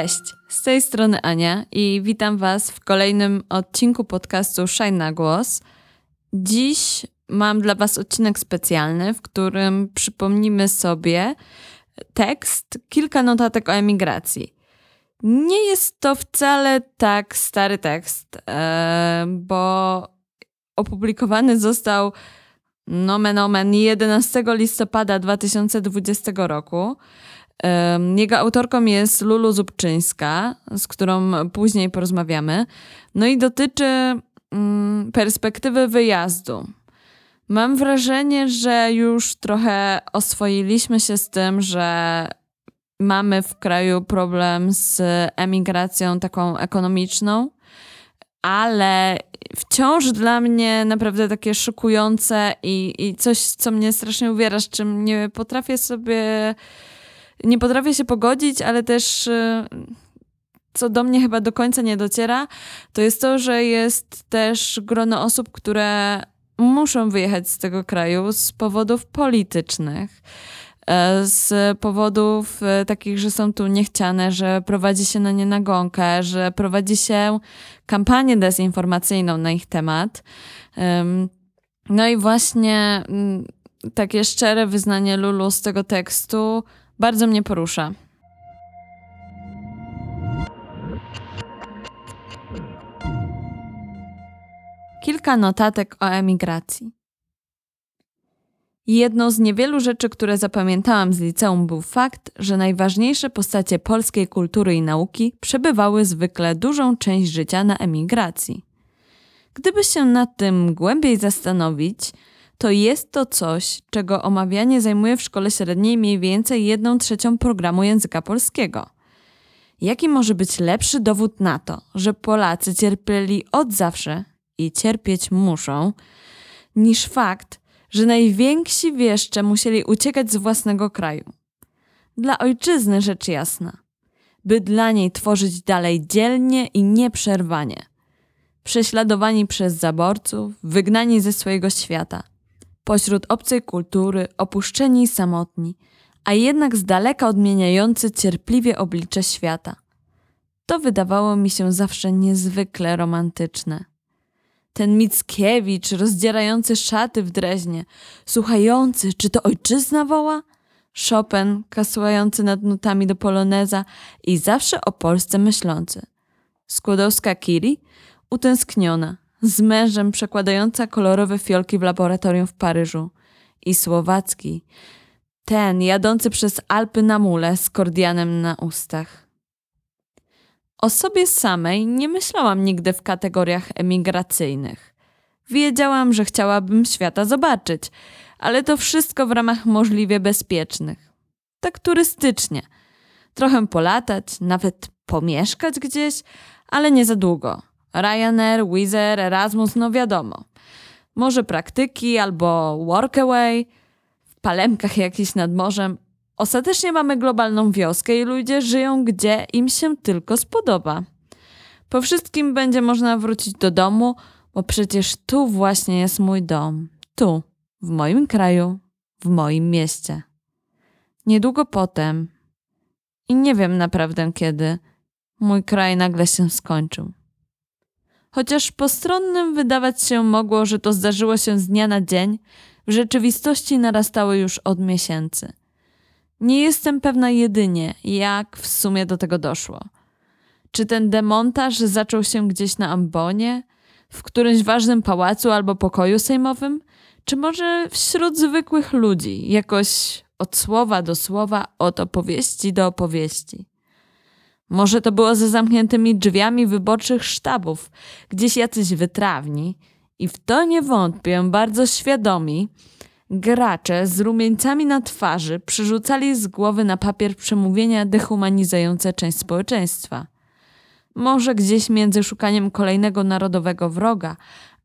Cześć, z tej strony Ania i witam Was w kolejnym odcinku podcastu Shine na Głos. Dziś mam dla Was odcinek specjalny, w którym przypomnimy sobie tekst, kilka notatek o emigracji. Nie jest to wcale tak stary tekst, e, bo opublikowany został nomen omen 11 listopada 2020 roku. Jego autorką jest Lulu Zubczyńska, z którą później porozmawiamy. No i dotyczy mm, perspektywy wyjazdu. Mam wrażenie, że już trochę oswoiliśmy się z tym, że mamy w kraju problem z emigracją taką ekonomiczną, ale wciąż dla mnie naprawdę takie szokujące i, i coś, co mnie strasznie uwiera, z czym nie potrafię sobie nie potrafię się pogodzić, ale też y, co do mnie chyba do końca nie dociera, to jest to, że jest też grono osób, które muszą wyjechać z tego kraju z powodów politycznych. E, z powodów e, takich, że są tu niechciane, że prowadzi się na nie nagonkę, że prowadzi się kampanię dezinformacyjną na ich temat. No i właśnie mm, takie szczere wyznanie Lulu z tego tekstu bardzo mnie porusza. Kilka notatek o emigracji. Jedną z niewielu rzeczy, które zapamiętałam z liceum, był fakt, że najważniejsze postacie polskiej kultury i nauki przebywały zwykle dużą część życia na emigracji. Gdyby się nad tym głębiej zastanowić, to jest to coś, czego omawianie zajmuje w szkole średniej mniej więcej jedną trzecią programu języka polskiego. Jaki może być lepszy dowód na to, że Polacy cierpieli od zawsze i cierpieć muszą, niż fakt, że najwięksi wieszcze musieli uciekać z własnego kraju? Dla ojczyzny rzecz jasna, by dla niej tworzyć dalej dzielnie i nieprzerwanie. Prześladowani przez zaborców, wygnani ze swojego świata – pośród obcej kultury, opuszczeni i samotni, a jednak z daleka odmieniający cierpliwie oblicze świata. To wydawało mi się zawsze niezwykle romantyczne. Ten Mickiewicz rozdzierający szaty w dreźnie, słuchający, czy to ojczyzna woła? Chopin kasujący nad nutami do poloneza i zawsze o Polsce myślący. Skłodowska Kiri utęskniona, z mężem przekładająca kolorowe fiolki w laboratorium w Paryżu i Słowacki, ten jadący przez Alpy na mule z kordianem na ustach. O sobie samej nie myślałam nigdy w kategoriach emigracyjnych. Wiedziałam, że chciałabym świata zobaczyć, ale to wszystko w ramach możliwie bezpiecznych. Tak turystycznie. Trochę polatać, nawet pomieszkać gdzieś, ale nie za długo. Ryanair, Wizz Erasmus, no wiadomo. Może praktyki albo workaway, w palemkach jakiś nad morzem. Ostatecznie mamy globalną wioskę i ludzie żyją gdzie im się tylko spodoba. Po wszystkim będzie można wrócić do domu, bo przecież tu właśnie jest mój dom. Tu, w moim kraju, w moim mieście. Niedługo potem, i nie wiem naprawdę kiedy, mój kraj nagle się skończył. Chociaż postronnym wydawać się mogło, że to zdarzyło się z dnia na dzień, w rzeczywistości narastały już od miesięcy. Nie jestem pewna jedynie, jak w sumie do tego doszło. Czy ten demontaż zaczął się gdzieś na ambonie, w którymś ważnym pałacu albo pokoju sejmowym, czy może wśród zwykłych ludzi, jakoś od słowa do słowa, od opowieści do opowieści? Może to było ze zamkniętymi drzwiami wyborczych sztabów, gdzieś jacyś wytrawni, i w to nie wątpię, bardzo świadomi, gracze z rumieńcami na twarzy przerzucali z głowy na papier przemówienia dehumanizujące część społeczeństwa. Może gdzieś między szukaniem kolejnego narodowego wroga,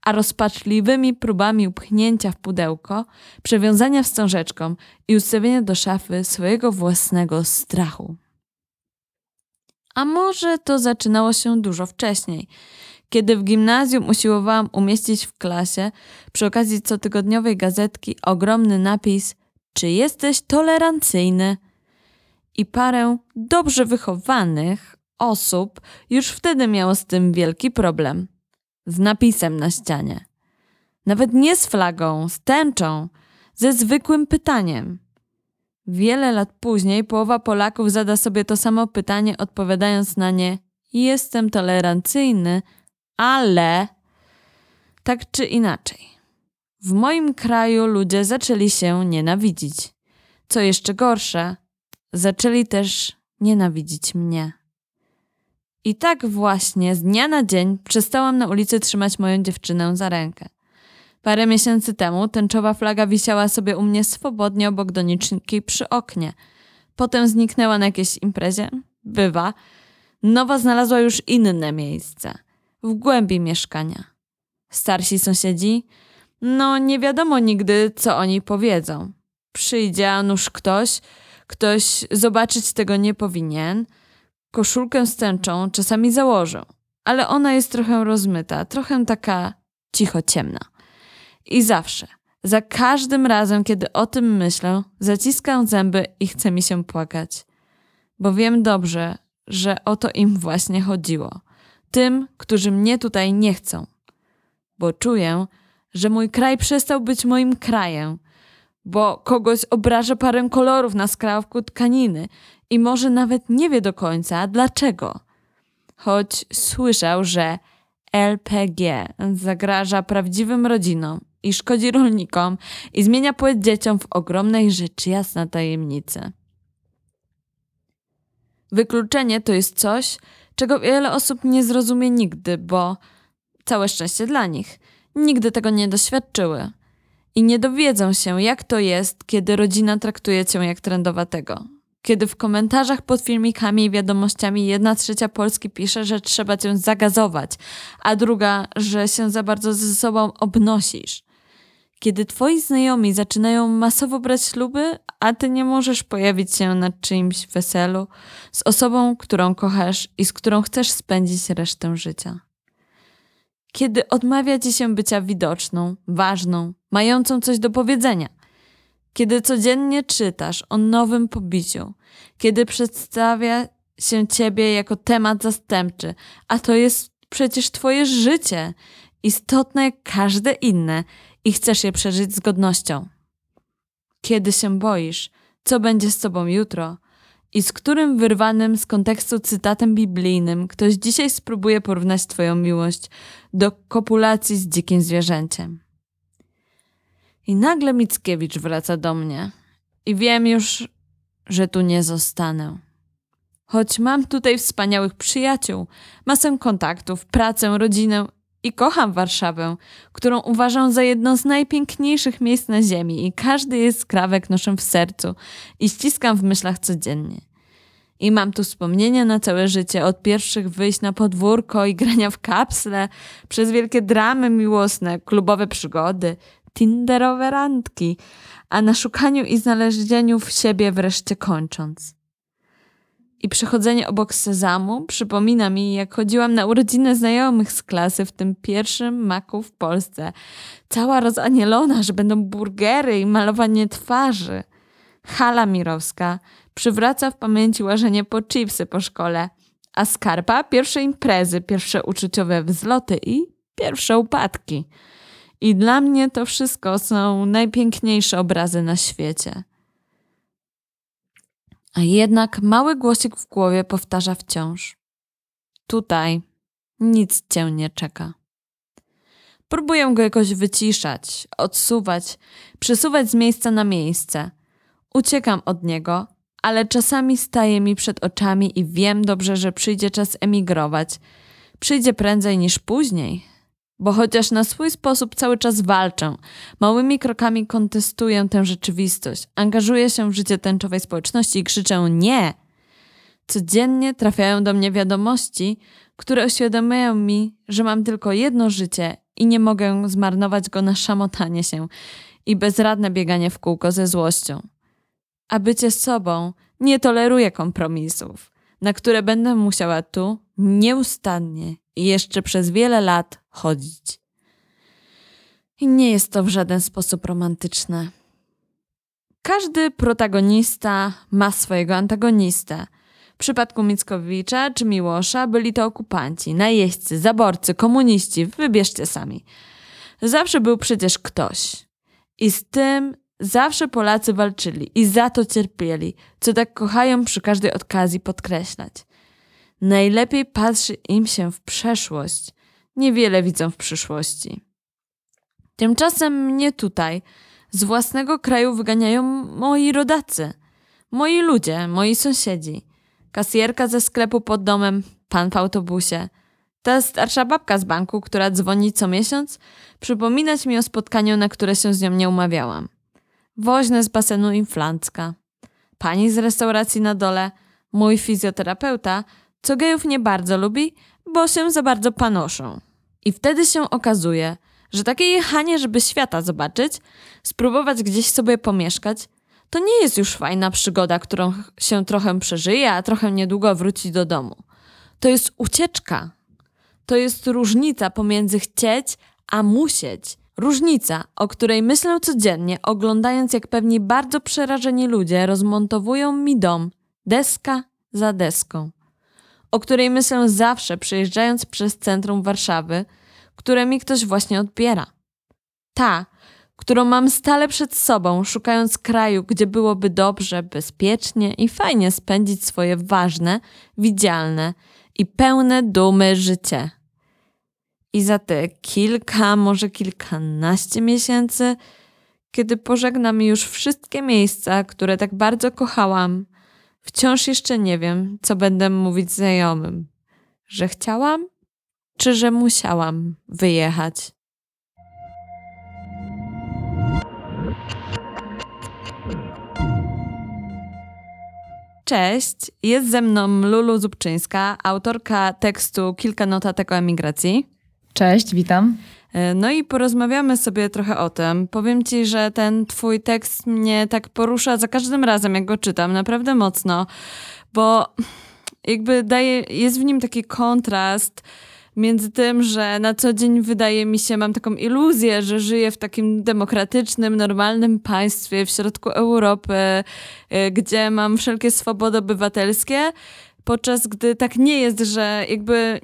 a rozpaczliwymi próbami upchnięcia w pudełko, przewiązania wstążeczką i ustawienia do szafy swojego własnego strachu. A może to zaczynało się dużo wcześniej, kiedy w gimnazjum usiłowałam umieścić w klasie przy okazji cotygodniowej gazetki ogromny napis Czy jesteś tolerancyjny? I parę dobrze wychowanych, osób już wtedy miało z tym wielki problem. Z napisem na ścianie. Nawet nie z flagą, z tęczą, ze zwykłym pytaniem. Wiele lat później połowa Polaków zada sobie to samo pytanie, odpowiadając na nie: Jestem tolerancyjny, ale tak czy inaczej. W moim kraju ludzie zaczęli się nienawidzić. Co jeszcze gorsze, zaczęli też nienawidzić mnie. I tak właśnie z dnia na dzień przestałam na ulicy trzymać moją dziewczynę za rękę. Parę miesięcy temu tęczowa flaga wisiała sobie u mnie swobodnie obok doniczki przy oknie. Potem zniknęła na jakiejś imprezie. Bywa. Nowa znalazła już inne miejsce. W głębi mieszkania. Starsi sąsiedzi? No, nie wiadomo nigdy, co oni powiedzą. Przyjdzie, a nuż ktoś, ktoś zobaczyć tego nie powinien. Koszulkę z tęczą czasami założą, ale ona jest trochę rozmyta, trochę taka cicho ciemna. I zawsze, za każdym razem, kiedy o tym myślę, zaciskam zęby i chce mi się płakać. Bo wiem dobrze, że o to im właśnie chodziło. Tym, którzy mnie tutaj nie chcą. Bo czuję, że mój kraj przestał być moim krajem, bo kogoś obraża parę kolorów na skrawku tkaniny i może nawet nie wie do końca dlaczego. Choć słyszał, że LPG zagraża prawdziwym rodzinom i szkodzi rolnikom i zmienia płeć dzieciom w ogromnej rzecz jasna tajemnicy. Wykluczenie to jest coś, czego wiele osób nie zrozumie nigdy, bo całe szczęście dla nich, nigdy tego nie doświadczyły. I nie dowiedzą się, jak to jest, kiedy rodzina traktuje cię jak trendowatego. Kiedy w komentarzach pod filmikami i wiadomościami jedna trzecia Polski pisze, że trzeba cię zagazować, a druga, że się za bardzo ze sobą obnosisz. Kiedy twoi znajomi zaczynają masowo brać śluby, a ty nie możesz pojawić się na czyimś weselu z osobą, którą kochasz i z którą chcesz spędzić resztę życia. Kiedy odmawia ci się bycia widoczną, ważną, mającą coś do powiedzenia. Kiedy codziennie czytasz o nowym pobiciu, kiedy przedstawia się ciebie jako temat zastępczy, a to jest przecież twoje życie, istotne jak każde inne i chcesz je przeżyć z godnością. Kiedy się boisz, co będzie z tobą jutro i z którym wyrwanym z kontekstu cytatem biblijnym ktoś dzisiaj spróbuje porównać twoją miłość do kopulacji z dzikim zwierzęciem. I nagle Mickiewicz wraca do mnie i wiem już, że tu nie zostanę. Choć mam tutaj wspaniałych przyjaciół, masę kontaktów, pracę, rodzinę i kocham Warszawę, którą uważam za jedno z najpiękniejszych miejsc na ziemi i każdy jej skrawek noszę w sercu i ściskam w myślach codziennie. I mam tu wspomnienia na całe życie, od pierwszych wyjść na podwórko i grania w kapsle, przez wielkie dramy miłosne, klubowe przygody, tinderowe randki, a na szukaniu i znalezieniu w siebie wreszcie kończąc. I przechodzenie obok sezamu przypomina mi, jak chodziłam na urodziny znajomych z klasy w tym pierwszym maku w Polsce. Cała rozanielona, że będą burgery i malowanie twarzy. Hala Mirowska przywraca w pamięci łażenie po chipsy po szkole, a Skarpa pierwsze imprezy, pierwsze uczuciowe wzloty i pierwsze upadki. I dla mnie to wszystko są najpiękniejsze obrazy na świecie. A jednak mały głosik w głowie powtarza wciąż: Tutaj nic cię nie czeka. Próbuję go jakoś wyciszać, odsuwać, przesuwać z miejsca na miejsce. Uciekam od niego, ale czasami staje mi przed oczami i wiem dobrze, że przyjdzie czas emigrować. Przyjdzie prędzej niż później, bo chociaż na swój sposób cały czas walczę, małymi krokami kontestuję tę rzeczywistość, angażuję się w życie tęczowej społeczności i krzyczę nie. Codziennie trafiają do mnie wiadomości, które uświadamiają mi, że mam tylko jedno życie i nie mogę zmarnować go na szamotanie się i bezradne bieganie w kółko ze złością. A bycie sobą nie toleruje kompromisów, na które będę musiała tu nieustannie i jeszcze przez wiele lat chodzić. I nie jest to w żaden sposób romantyczne. Każdy protagonista ma swojego antagonistę. W przypadku Mickowicza czy Miłosza byli to okupanci, najeźdźcy, zaborcy, komuniści, wybierzcie sami. Zawsze był przecież ktoś. I z tym zawsze Polacy walczyli i za to cierpieli, co tak kochają przy każdej okazji podkreślać. Najlepiej patrzy im się w przeszłość, niewiele widzą w przyszłości. Tymczasem mnie tutaj, z własnego kraju wyganiają moi rodacy, moi ludzie, moi sąsiedzi. Kasjerka ze sklepu pod domem, pan w autobusie. Ta starsza babka z banku, która dzwoni co miesiąc, przypominać mi o spotkaniu, na które się z nią nie umawiałam. Woźne z basenu Inflancka. Pani z restauracji na dole, mój fizjoterapeuta, co gejów nie bardzo lubi, bo się za bardzo panoszą. I wtedy się okazuje, że takie jechanie, żeby świata zobaczyć, spróbować gdzieś sobie pomieszkać, to nie jest już fajna przygoda, którą się trochę przeżyje, a trochę niedługo wróci do domu. To jest ucieczka. To jest różnica pomiędzy chcieć a musieć. Różnica, o której myślę codziennie, oglądając jak pewni bardzo przerażeni ludzie rozmontowują mi dom, deska za deską. O której myślę zawsze, przejeżdżając przez centrum Warszawy, które mi ktoś właśnie odbiera. Ta, którą mam stale przed sobą, szukając kraju, gdzie byłoby dobrze, bezpiecznie i fajnie spędzić swoje ważne, widzialne i pełne dumy życie. I za te kilka, może kilkanaście miesięcy, kiedy pożegnam już wszystkie miejsca, które tak bardzo kochałam, wciąż jeszcze nie wiem, co będę mówić znajomym. Że chciałam, czy że musiałam wyjechać. Cześć, jest ze mną Lulu Zubczyńska, autorka tekstu Kilka notatek o emigracji. Cześć, witam. E, no i porozmawiamy sobie trochę o tym. Powiem ci, że ten twój tekst mnie tak porusza za każdym razem, jak go czytam, naprawdę mocno, bo jakby daje, jest w nim taki kontrast między tym, że na co dzień wydaje mi się, mam taką iluzję, że żyję w takim demokratycznym, normalnym państwie w środku Europy, y, gdzie mam wszelkie swobody obywatelskie, podczas gdy tak nie jest, że jakby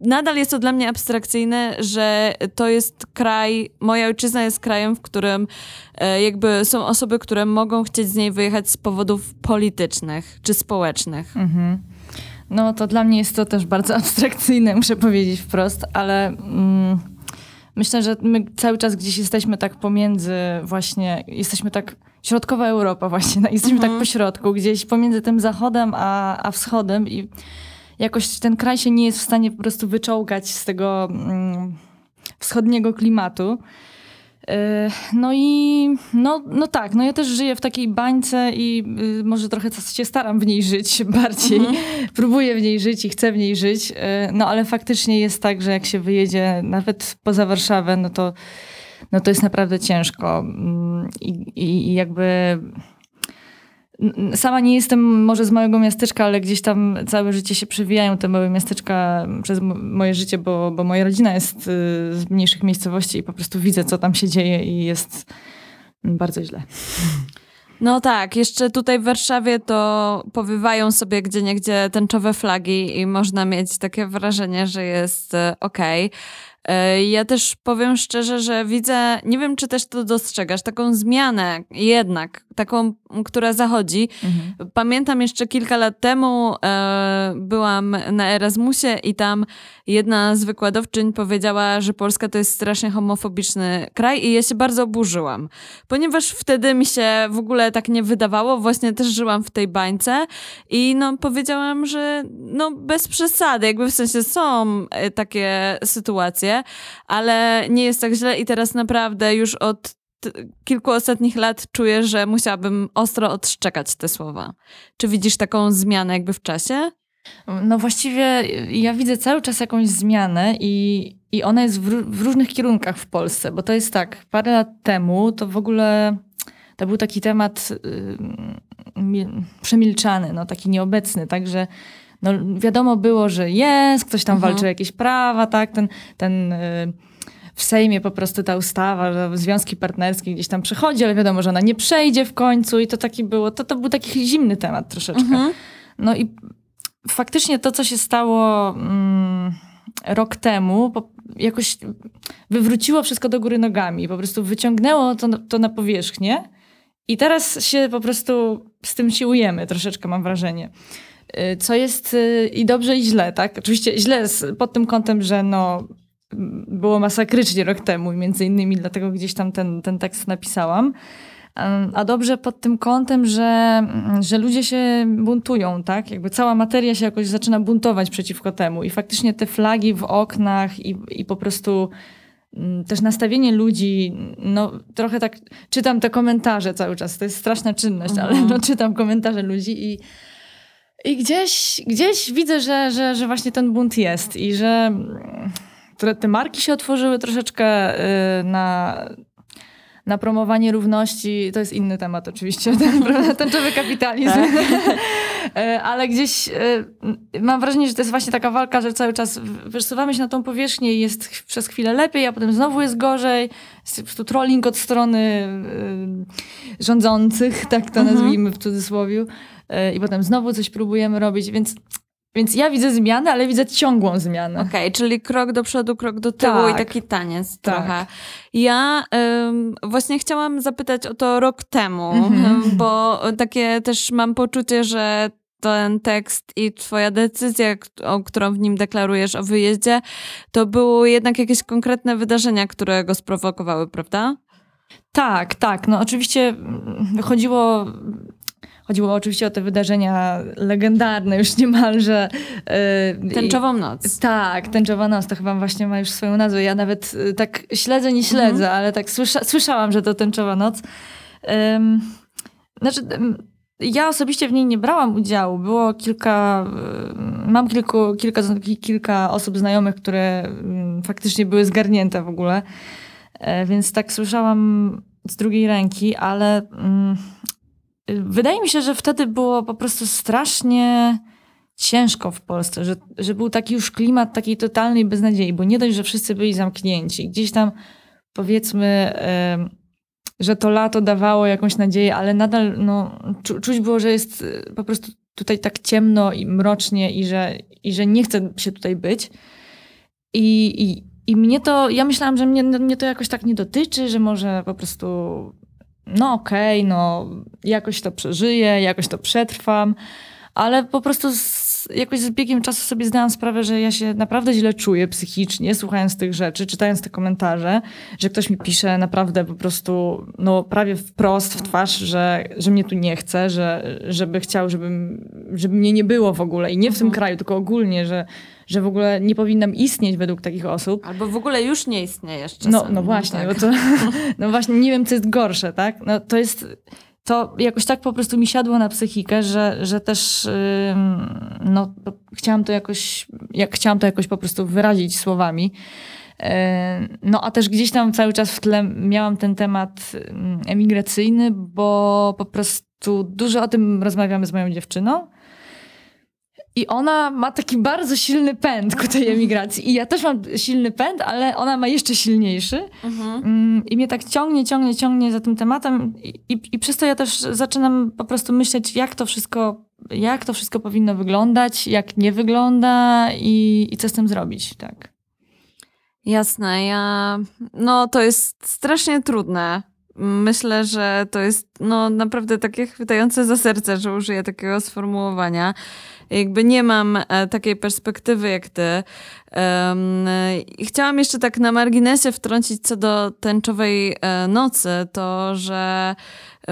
nadal jest to dla mnie abstrakcyjne, że to jest kraj, moja ojczyzna jest krajem, w którym y, jakby są osoby, które mogą chcieć z niej wyjechać z powodów politycznych czy społecznych. Mhm. No to dla mnie jest to też bardzo abstrakcyjne, muszę powiedzieć wprost, ale mm, myślę, że my cały czas gdzieś jesteśmy tak pomiędzy właśnie, jesteśmy tak, środkowa Europa właśnie, no, jesteśmy tak mhm. tak po środku, gdzieś pomiędzy tym zachodem a, a wschodem i jakoś ten kraj się nie jest w stanie po prostu wyczołgać z tego mm, wschodniego klimatu. E, no i no, no tak, no ja też żyję w takiej bańce i y, może trochę się staram w niej żyć bardziej. Mhm. Próbuję w niej żyć i chcę w niej żyć. E, no ale faktycznie jest tak, że jak się wyjedzie nawet poza Warszawę, no to, no to jest naprawdę ciężko. Mm, I, i, i jakby Sama nie jestem może z małego miasteczka, ale gdzieś tam całe życie się przewijają te małe miasteczka przez moje życie, bo, bo moja rodzina jest y, z mniejszych miejscowości i po prostu widzę, co tam się dzieje i jest bardzo źle. No tak, jeszcze tutaj w Warszawie to powywają sobie gdzie niegdzie tęczowe flagi i można mieć takie wrażenie, że jest y, okej. Okay. Ja też powiem szczerze, że widzę, nie wiem czy też to dostrzegasz, taką zmianę jednak, taką, która zachodzi. Mhm. Pamiętam jeszcze kilka lat temu e, byłam na Erasmusie i tam jedna z wykładowczyń powiedziała, że Polska to jest strasznie homofobiczny kraj i ja się bardzo oburzyłam, ponieważ wtedy mi się w ogóle tak nie wydawało, właśnie też żyłam w tej bańce i no powiedziałam, że no bez przesady, jakby w sensie są e, takie sytuacje, ale nie jest tak źle i teraz naprawdę już od kilku ostatnich lat czuję, że musiałabym ostro odszczekać te słowa. Czy widzisz taką zmianę jakby w czasie? No właściwie ja widzę cały czas jakąś zmianę i, i ona jest w, w różnych kierunkach w Polsce, bo to jest tak, parę lat temu to w ogóle to był taki temat przemilczany, no taki nieobecny, także no wiadomo było, że jest, ktoś tam mhm. walczy o jakieś prawa, tak, ten, ten y, w Sejmie po prostu ta ustawa, że związki partnerskie gdzieś tam przychodzi, ale wiadomo, że ona nie przejdzie w końcu i to taki było, to, to był taki zimny temat troszeczkę. Mhm. No i faktycznie to, co się stało mm, rok temu, jakoś wywróciło wszystko do góry nogami. Po prostu wyciągnęło to, to na powierzchnię i teraz się po prostu z tym siłujemy troszeczkę, mam wrażenie. Y, co jest y, i dobrze, i źle, tak? Oczywiście źle pod tym kątem, że no, było masakrycznie rok temu i między innymi dlatego gdzieś tam ten, ten tekst napisałam. A dobrze pod tym kątem, że, że ludzie się buntują, tak? Jakby cała materia się jakoś zaczyna buntować przeciwko temu. I faktycznie te flagi w oknach i, i po prostu mm, też nastawienie ludzi, no trochę tak czytam te komentarze cały czas. To jest straszna czynność, ale mhm. no, czytam komentarze ludzi i i gdzieś, gdzieś widzę, że, że, że właśnie ten bunt jest i że te marki się otworzyły troszeczkę y, na, na promowanie równości. To jest inny temat oczywiście, ten tęczowy kapitalizm. Tak. Y, ale gdzieś y, mam wrażenie, że to jest właśnie taka walka, że cały czas wysuwamy się na tą powierzchnię i jest przez chwilę lepiej, a potem znowu jest gorzej. Jest po prostu trolling od strony rządzących, tak to mhm. nazwijmy w cudzysłowie. E, i potem znowu coś próbujemy robić, więc więc ja widzę zmianę, ale widzę ciągłą zmianę. Okej, okay, czyli krok do przodu, krok do tyłu tak, i taki taniec tak. trochę. Ja ym, właśnie chciałam zapytać o to rok temu, mm-hmm. bo takie też mam poczucie, że ten tekst i twoja decyzja, o którą w nim deklarujesz o wyjeździe, to były jednak jakieś konkretne wydarzenia, które go sprowokowały, prawda? Tak, tak. No oczywiście chodziło Chodziło oczywiście o te wydarzenia legendarne już niemalże. Yy, Tęczową noc. Tak, Tęczowa noc, to chyba właśnie ma już swoją nazwę. Ja nawet y, tak śledzę, nie śledzę, mhm. ale tak słysza, słyszałam, że to Tęczowa noc. Yy, znaczy, ja osobiście w niej nie brałam udziału. Było kilka, y, mam kilku, kilka, kilka osób znajomych, które faktycznie były zgarnięte w ogóle. E, więc tak słyszałam z drugiej ręki, ale Wydaje mi się, że wtedy było po prostu strasznie ciężko w Polsce, że, że był taki już klimat takiej totalnej beznadziei, bo nie dość, że wszyscy byli zamknięci. Gdzieś tam powiedzmy, że to lato dawało jakąś nadzieję, ale nadal no, czu, czuć było, że jest e, po prostu tutaj tak ciemno i mrocznie i że, i że nie chce się tutaj być. I, i, i mnie to, ja myślałam, że mnie, mnie to jakoś tak nie dotyczy, że może po prostu no okej, okay, no jakoś to przeżyję, jakoś to przetrwam, ale po prostu z, jakoś z biegiem czasu sobie zdałam sprawę, że ja się naprawdę źle czuję psychicznie, słuchając tych rzeczy, czytając te komentarze, że ktoś mi pisze naprawdę po prostu, no prawie wprost w twarz, że, że mnie tu nie chce, że, żeby chciał, żebym, żeby mnie nie było w ogóle i nie w tym mhm. kraju, tylko ogólnie, że, że w ogóle nie powinnam istnieć według takich osób. Albo w ogóle już nie istniejesz czasem. No, no właśnie, tak. bo to, no właśnie nie wiem, co jest gorsze, tak? No to jest, to jakoś tak po prostu mi siadło na psychikę, że, że też yy, no, chciałam to jakoś, jak chciałam to jakoś po prostu wyrazić słowami. Yy, no a też gdzieś tam cały czas w tle miałam ten temat emigracyjny, bo po prostu dużo o tym rozmawiamy z moją dziewczyną. I ona ma taki bardzo silny pęd ku tej emigracji. I ja też mam silny pęd, ale ona ma jeszcze silniejszy. Mhm. Mm, I mnie tak ciągnie, ciągnie, ciągnie za tym tematem. I, i, I przez to ja też zaczynam po prostu myśleć, jak to wszystko, jak to wszystko powinno wyglądać, jak nie wygląda i, i co z tym zrobić, tak. Jasne, ja. No, to jest strasznie trudne. Myślę, że to jest no, naprawdę takie chwytające za serce, że użyję takiego sformułowania jakby nie mam e, takiej perspektywy jak ty. I chciałam jeszcze tak na marginesie wtrącić co do tęczowej e, nocy, to że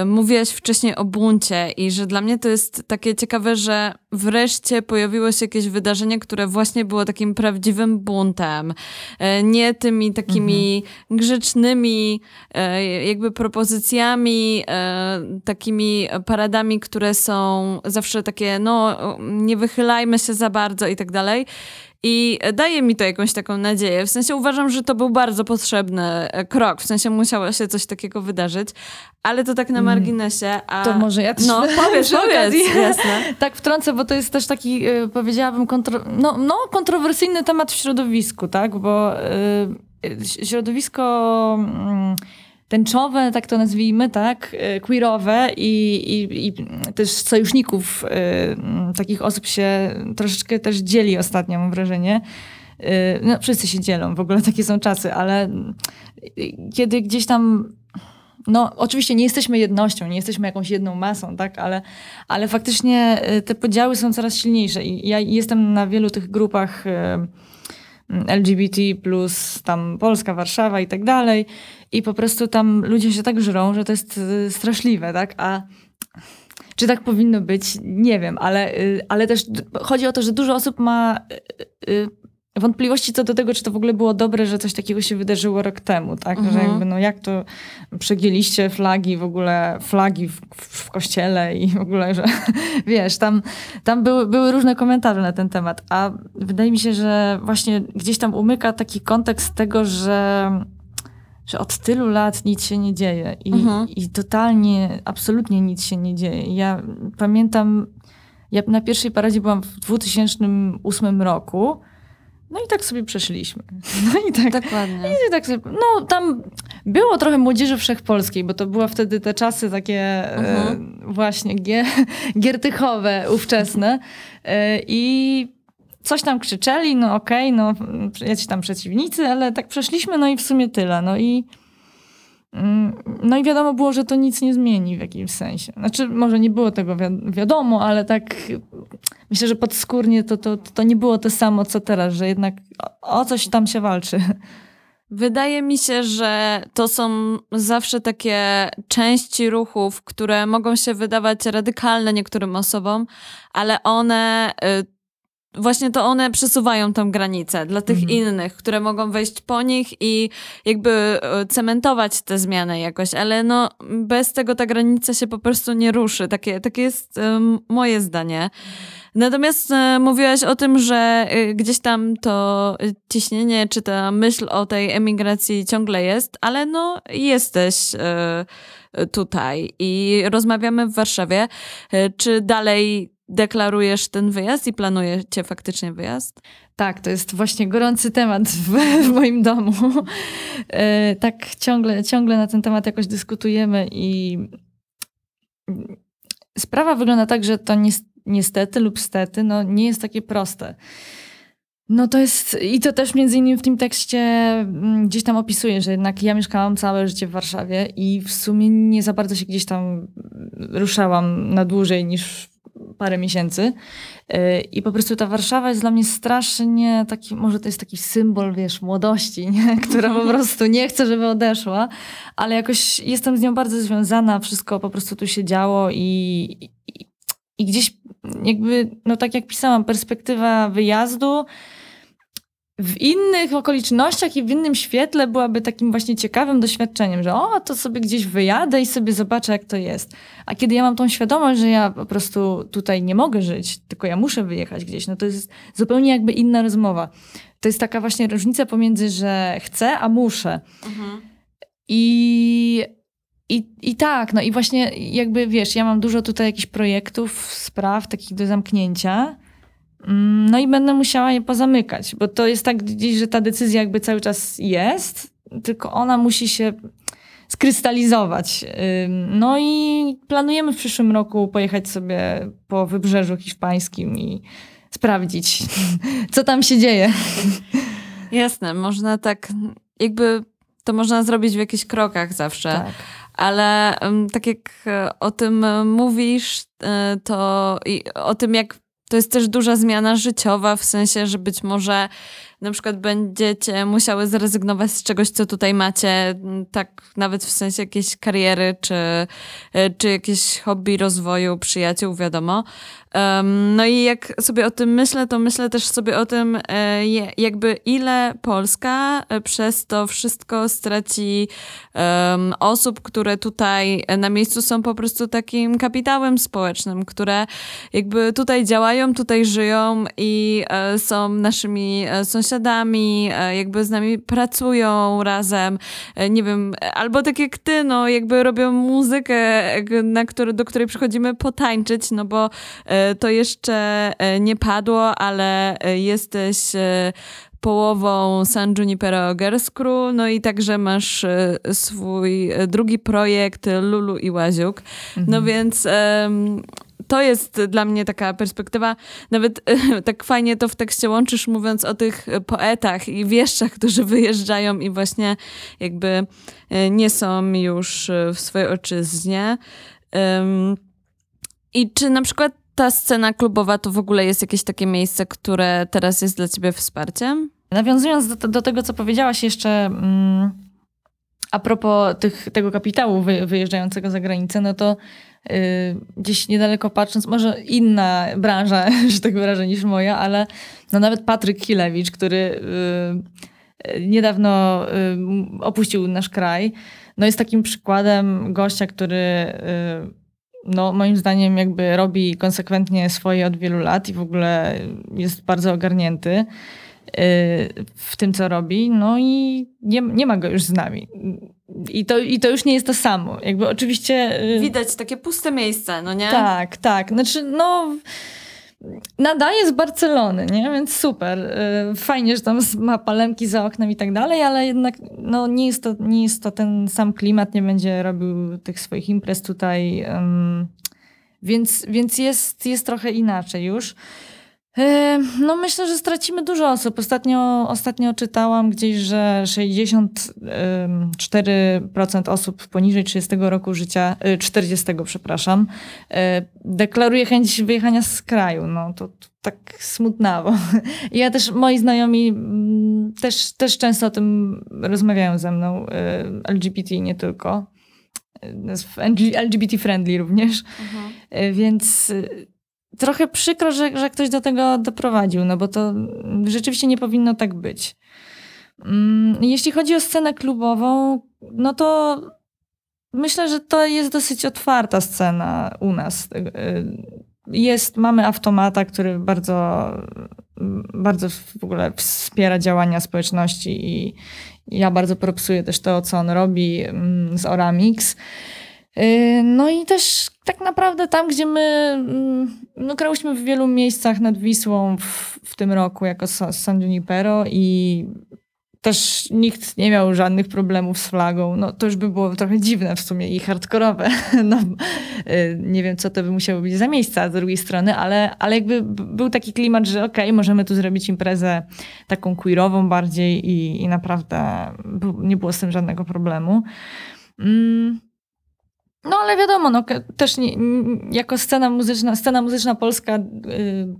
Mówiłaś wcześniej o buncie i że dla mnie to jest takie ciekawe, że wreszcie pojawiło się jakieś wydarzenie, które właśnie było takim prawdziwym buntem. E, nie tymi takimi mhm. grzecznymi e, jakby propozycjami, e, takimi paradami, które są zawsze takie, no nie wychylajmy się za bardzo i tak dalej. I daje mi to jakąś taką nadzieję. W sensie uważam, że to był bardzo potrzebny e, krok. W sensie musiało się coś takiego wydarzyć, ale to tak na mm. marginesie. A... To może ja też No, powiedz, powiedz, jasne. tak wtrącę, bo to jest też taki, e, powiedziałabym, kontro... no, no, kontrowersyjny temat w środowisku, tak? Bo y, środowisko... Y, tęczowe, tak to nazwijmy, tak, e, queerowe i, i, i też sojuszników y, takich osób się troszeczkę też dzieli ostatnio, mam wrażenie. Y, no, wszyscy się dzielą, w ogóle takie są czasy, ale kiedy gdzieś tam no, oczywiście nie jesteśmy jednością, nie jesteśmy jakąś jedną masą, tak, ale, ale faktycznie te podziały są coraz silniejsze i ja jestem na wielu tych grupach LGBT, tam Polska, Warszawa i tak dalej. I po prostu tam ludzie się tak żrą, że to jest y, straszliwe, tak? A czy tak powinno być? Nie wiem, ale, y, ale też chodzi o to, że dużo osób ma y, wątpliwości co do tego, czy to w ogóle było dobre, że coś takiego się wydarzyło rok temu, tak? Mhm. Że jakby, no jak to przegięliście flagi, w ogóle flagi w, w, kościele i w ogóle, że wiesz, tam, tam były, były różne komentarze na ten temat, a wydaje mi się, że właśnie gdzieś tam umyka taki kontekst tego, że że od tylu lat nic się nie dzieje i, mhm. i totalnie, absolutnie nic się nie dzieje. Ja pamiętam, ja na pierwszej paradzie byłam w 2008 roku, no i tak sobie przeszliśmy. No i tak. Dokładnie. I tak sobie, no tam było trochę młodzieży wszechpolskiej, bo to były wtedy te czasy takie e, mhm. e, właśnie gier, giertychowe, ówczesne. E, I coś tam krzyczeli, no okej, okay, no jacyś tam przeciwnicy, ale tak przeszliśmy, no i w sumie tyle. No i mm, no i wiadomo było, że to nic nie zmieni w jakimś sensie. Znaczy, może nie było tego wi wiadomo, ale tak myślę, że podskórnie to, to, to nie było to samo, co teraz, że jednak o, o coś tam się walczy. Wydaje mi się, że to są zawsze takie części ruchów, które mogą się wydawać radykalne niektórym osobom, ale one y, właśnie to one przesuwają tą granicę dla tych mhm. innych, które mogą wejść po nich i jakby e, cementować te zmiany jakoś, ale no bez tego ta granica się po prostu nie ruszy. Takie, takie jest um, moje zdanie. Natomiast e, mówiłaś o tym, że e, gdzieś tam to ciśnienie, czy ta myśl o tej emigracji ciągle jest, ale no jesteś e, tutaj i rozmawiamy w Warszawie. E, czy dalej deklarujesz ten wyjazd i planujecie faktycznie wyjazd? Tak, to jest właśnie gorący temat w, w moim domu. E, tak, ciągle, ciągle na ten temat jakoś dyskutujemy i sprawa wygląda tak, że to ni niestety lub stety no, nie jest takie proste. No to jest, i to też między innymi w tym tekście mm, gdzieś tam opisuję, że jednak ja mieszkałam całe życie w Warszawie i w sumie nie za bardzo się gdzieś tam ruszałam na dłużej niż parę miesięcy. Y, I po prostu ta Warszawa jest dla mnie strasznie taki, może to jest taki symbol, wiesz, młodości, nie? która po prostu nie chce, żeby odeszła, ale jakoś jestem z nią bardzo związana, wszystko po prostu tu się działo i, i, i gdzieś jakby, no tak jak pisałam, perspektywa wyjazdu w innych okolicznościach i w innym świetle byłaby takim właśnie ciekawym doświadczeniem, że o, to sobie gdzieś wyjadę i sobie zobaczę, jak to jest. A kiedy ja mam tą świadomość, że ja po prostu tutaj nie mogę żyć, tylko ja muszę wyjechać gdzieś, no to jest zupełnie jakby inna rozmowa. To jest taka właśnie różnica pomiędzy, że chcę, a muszę. Mhm. I, i, I tak, no i właśnie jakby wiesz, ja mam dużo tutaj jakichś projektów, spraw takich do zamknięcia no i będę musiała je pozamykać, bo to jest tak gdzieś, że ta decyzja jakby cały czas jest, tylko ona musi się skrystalizować. No i planujemy w przyszłym roku pojechać sobie po wybrzeżu hiszpańskim i sprawdzić, co tam się dzieje. Jasne, można tak, jakby to można zrobić w jakichś krokach zawsze. Tak. Ale tak jak o tym mówisz, e, to i o tym, jak to jest też duża zmiana życiowa, w sensie, że być może na przykład będziecie musiały zrezygnować z czegoś, co tutaj macie, tak nawet w sensie jakiejś kariery, czy, czy jakieś hobby rozwoju, przyjaciół, wiadomo. No i jak sobie o tym myślę, to myślę też sobie o tym, e, jakby ile Polska e, przez to wszystko straci osób, które tutaj na miejscu są po prostu takim kapitałem społecznym, które jakby tutaj działają, tutaj żyją i e, są naszymi sąsiadami, jakby z nami pracują razem, nie wiem, albo tak jak ty, no jakby robią muzykę, na który, do której przychodzimy potańczyć, no bo to jeszcze e, nie padło, ale e, jesteś e, połową San Junipero Girls Crew, no i także masz swój drugi projekt Lulu i Łaziuk. Mhm. No więc to jest dla mnie taka perspektywa, nawet tak fajnie to w tekście łączysz, mówiąc o tych poetach i wieszczach, którzy wyjeżdżają i właśnie jakby nie są już w swojej ojczyźnie. I czy na przykład ta scena klubowa to w ogóle jest jakieś takie miejsce, które teraz jest dla ciebie wsparciem? Nawiązując do, do tego, co powiedziałaś jeszcze mm, a propos tych, tego kapitału wy, wyjeżdżającego za granicę, no to yy, gdzieś niedaleko patrząc, może inna branża, że tak wyrażę, niż moja, ale no nawet Patryk Chilewicz, który yy, niedawno yy, opuścił nasz kraj, no jest takim przykładem gościa, który y, no, moim zdaniem jakby robi konsekwentnie swoje od wielu lat i w ogóle jest bardzo ogarnięty y, w tym, co robi. No i nie, nie ma go już z nami. I to, I to już nie jest to samo. Jakby oczywiście... Y, Widać takie puste miejsce, no nie? Tak, tak. Znaczy, no nadaje z Barcelony, nie? Więc super. Y, fajnie, że tam ma palemki za oknem i tak dalej, ale jednak no, nie, jest to, nie jest to ten sam klimat, nie będzie robił tych swoich imprez tutaj. Um, więc więc jest, jest trochę inaczej już. No myślę, że stracimy dużo osób. Ostatnio, ostatnio czytałam gdzieś, że 64% osób poniżej 30 roku życia, 40 y, przepraszam, y, deklaruje chęć wyjechania z kraju. No to, to tak smutnawo. Ja też, moi znajomi mm, też, też często o tym rozmawiają ze mną, y, LGBT nie tylko. LGBT friendly również. Mhm. Więc trochę przykro, że, że ktoś do tego doprowadził, no bo to rzeczywiście nie powinno tak być. Mm, jeśli chodzi o scenę klubową, no to myślę, że to jest dosyć otwarta scena u nas. Jest, mamy automata, który bardzo, bardzo w ogóle wspiera działania społeczności i ja bardzo propsuję też to, co on robi mm, z Oramix. Y, no i też tak naprawdę tam, gdzie my mm, no, grałyśmy w wielu miejscach nad Wisłą w, w tym roku jako San Junipero i też nikt nie miał żadnych problemów z flagą. No to już by było trochę dziwne w sumie i hardkorowe. No, y, nie wiem, co to by musiało być za miejsca z drugiej strony, ale, ale jakby był taki klimat, że okej, okay, możemy tu zrobić imprezę taką queerową bardziej i, i naprawdę nie było z tym żadnego problemu. Mm. No ale wiadomo, no, też nie, jako scena muzyczna, scena muzyczna polska y,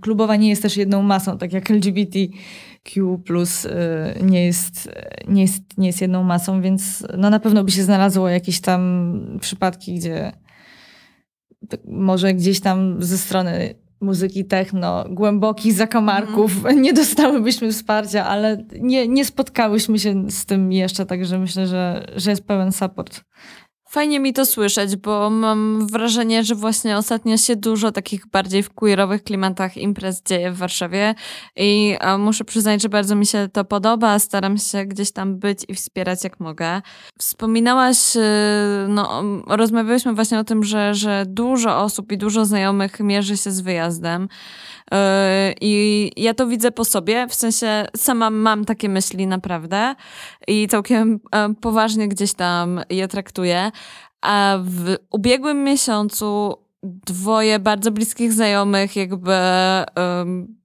klubowa nie jest też jedną masą, tak jak LGBTQ y, nie, jest, nie, jest, nie jest jedną masą, więc no, na pewno by się znalazło jakieś tam przypadki, gdzie może gdzieś tam ze strony muzyki techno, głębokich zakamarków mm. nie dostałybyśmy wsparcia, ale nie, nie spotkałyśmy się z tym jeszcze, także myślę, że, że jest pełen support Fajnie mi to słyszeć, bo mam wrażenie, że właśnie ostatnio się dużo takich bardziej w queerowych klimatach imprez dzieje w Warszawie i muszę przyznać, że bardzo mi się to podoba. Staram się gdzieś tam być i wspierać jak mogę. Wspominałaś, y, no, rozmawialiśmy właśnie o tym, że, że dużo osób i dużo znajomych mierzy się z wyjazdem. Yy, I ja to widzę po sobie, w sensie sama mam takie myśli naprawdę i całkiem e, poważnie gdzieś tam je traktuję. A w ubiegłym miesiącu dwoje bardzo bliskich znajomych jakby um,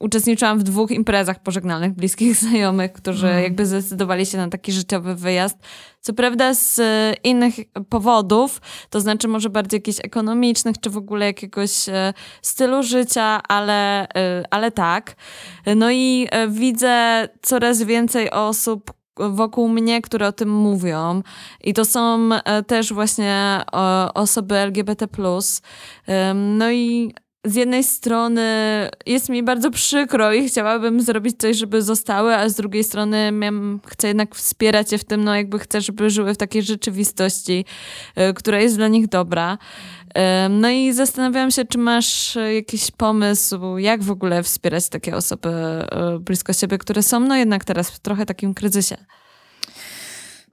uczestniczyłam w dwóch imprezach pożegnalnych bliskich znajomych, którzy mm. jakby zdecydowali się na taki życiowy wyjazd. Co prawda z e, innych powodów, to znaczy może bardziej jakichś ekonomicznych, czy w ogóle jakiegoś e, stylu życia, ale, e, ale tak. No i widzę coraz więcej osób, wokół mnie, które o tym mówią. I to są też właśnie osoby LGBT. No i z jednej strony jest mi bardzo przykro i chciałabym zrobić coś, żeby zostały, a z drugiej strony chcę jednak wspierać je w tym, no jakby chcę, żeby żyły w takiej rzeczywistości, y, która jest dla nich dobra. No i zastanawiałam się, czy masz jakiś pomysł, jak w ogóle wspierać takie osoby y, blisko siebie, które są no jednak teraz w trochę takim kryzysie.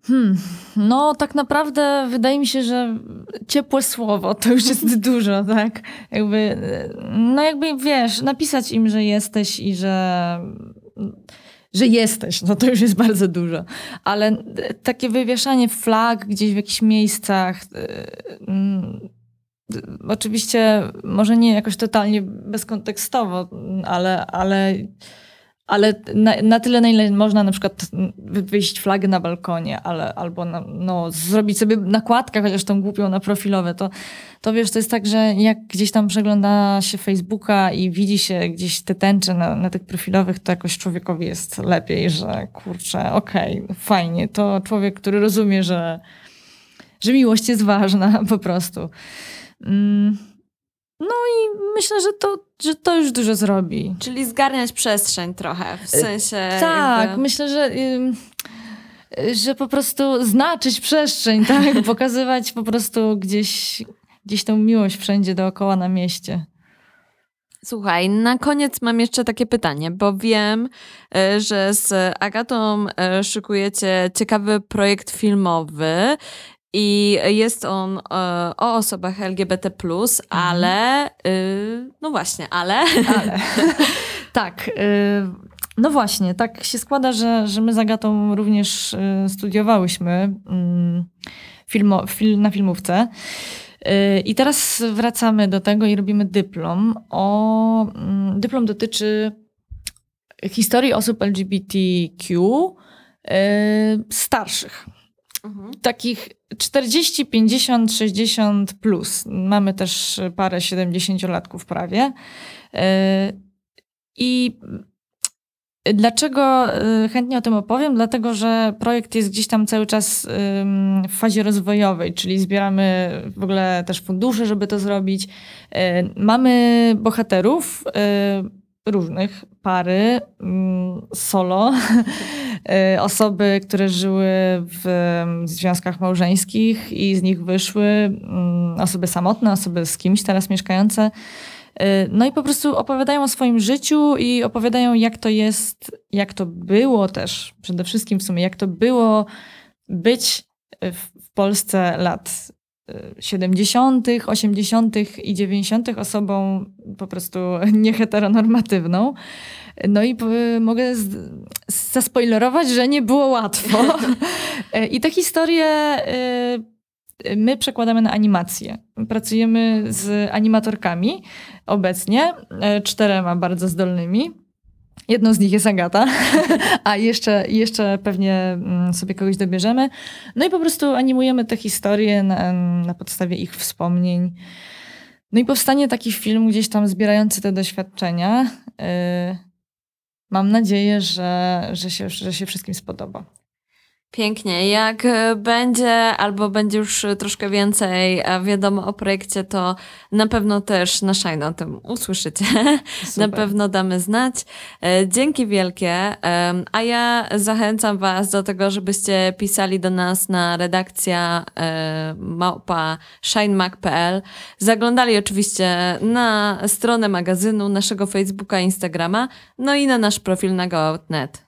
Hmm. No, tak naprawdę wydaje mi się, że ciepłe słowo to już jest dużo, tak? Jakby, no jakby wiesz, napisać im, że jesteś i że, że jesteś, no to już jest bardzo dużo. Ale takie wywieszanie flag gdzieś w jakichś miejscach, yy, yy, oczywiście może nie jakoś totalnie bezkontekstowo, ale, ale ale na, na, tyle, na ile można na przykład wyjść flagę na balkonie, ale, albo na, no, zrobić sobie nakładkę, chociaż tą głupią na profilowe, to, to wiesz, to jest tak, że jak gdzieś tam przegląda się Facebooka i widzi się gdzieś te tęcze na, na tych profilowych, to jakoś człowiekowi jest lepiej, że kurczę, okej, okay, fajnie, to człowiek, który rozumie, że, że miłość jest ważna po prostu. Mm. No i myślę, że to, że to już dużo zrobi. Czyli zgarniać przestrzeń trochę, w e, sensie... Tak, jakby... myślę, że... że po prostu znaczyć przestrzeń, tak? Pokazywać po prostu gdzieś, gdzieś tą miłość wszędzie dookoła na mieście. Słuchaj, na koniec mam jeszcze takie pytanie, bo wiem, e, że z Agatą e, szykujecie ciekawy projekt filmowy i jest on e, o osobach LGBT, mhm. ale. Y, no właśnie, ale. Ale. tak. Y, no właśnie, tak się składa, że, że my z Agatą również y, studiowałyśmy mm, filmo, fil, na filmówce. I teraz wracamy do tego i robimy dyplom. O, mm, dyplom dotyczy historii osób LGBTQ starszych. Mhm. Takich 40, 50, 60 plus. Mamy też parę 70-latków prawie. E, I Dlaczego e, chętnie o tym opowiem? Dlatego, że projekt jest gdzieś tam cały czas w fazie rozwojowej, czyli zbieramy w ogóle też fundusze, żeby to zrobić. E, mamy bohaterów różnych, pary, mm, solo, y, osoby, które żyły w związkach małżeńskich i z nich wyszły, mm, osoby samotne, osoby z kimś teraz mieszkające. Y, no i po prostu opowiadają o swoim życiu i opowiadają, jak to jest, jak to było też, przede wszystkim w sumie, jak to było być w Polsce lat 70., 80. i 90. osobą po prostu nieheteronormatywną. No i mogę zaspoilerować, że nie było łatwo. I te historie y, my przekładamy na animację. Pracujemy z animatorkami obecnie, y, czterema bardzo zdolnymi. Jedną z nich jest Agata, a jeszcze, jeszcze pewnie mm, sobie kogoś dobierzemy. No i po prostu animujemy te historie na, na podstawie ich wspomnień. No i powstanie taki film gdzieś tam zbierający te doświadczenia. Yy, mam nadzieję, że, że, się, że się wszystkim spodoba. Pięknie. Jak e, będzie albo będzie już troszkę więcej wiadomo o projekcie, to na pewno też na Shine o tym usłyszycie. Super. Na pewno damy znać. E, dzięki wielkie. A ja zachęcam Was do tego, żebyście pisali do nas na redakcja e, małpa shinemac.pl. Zaglądali oczywiście na stronę magazynu, naszego Facebooka, Instagrama, no i na nasz profil na Go.net.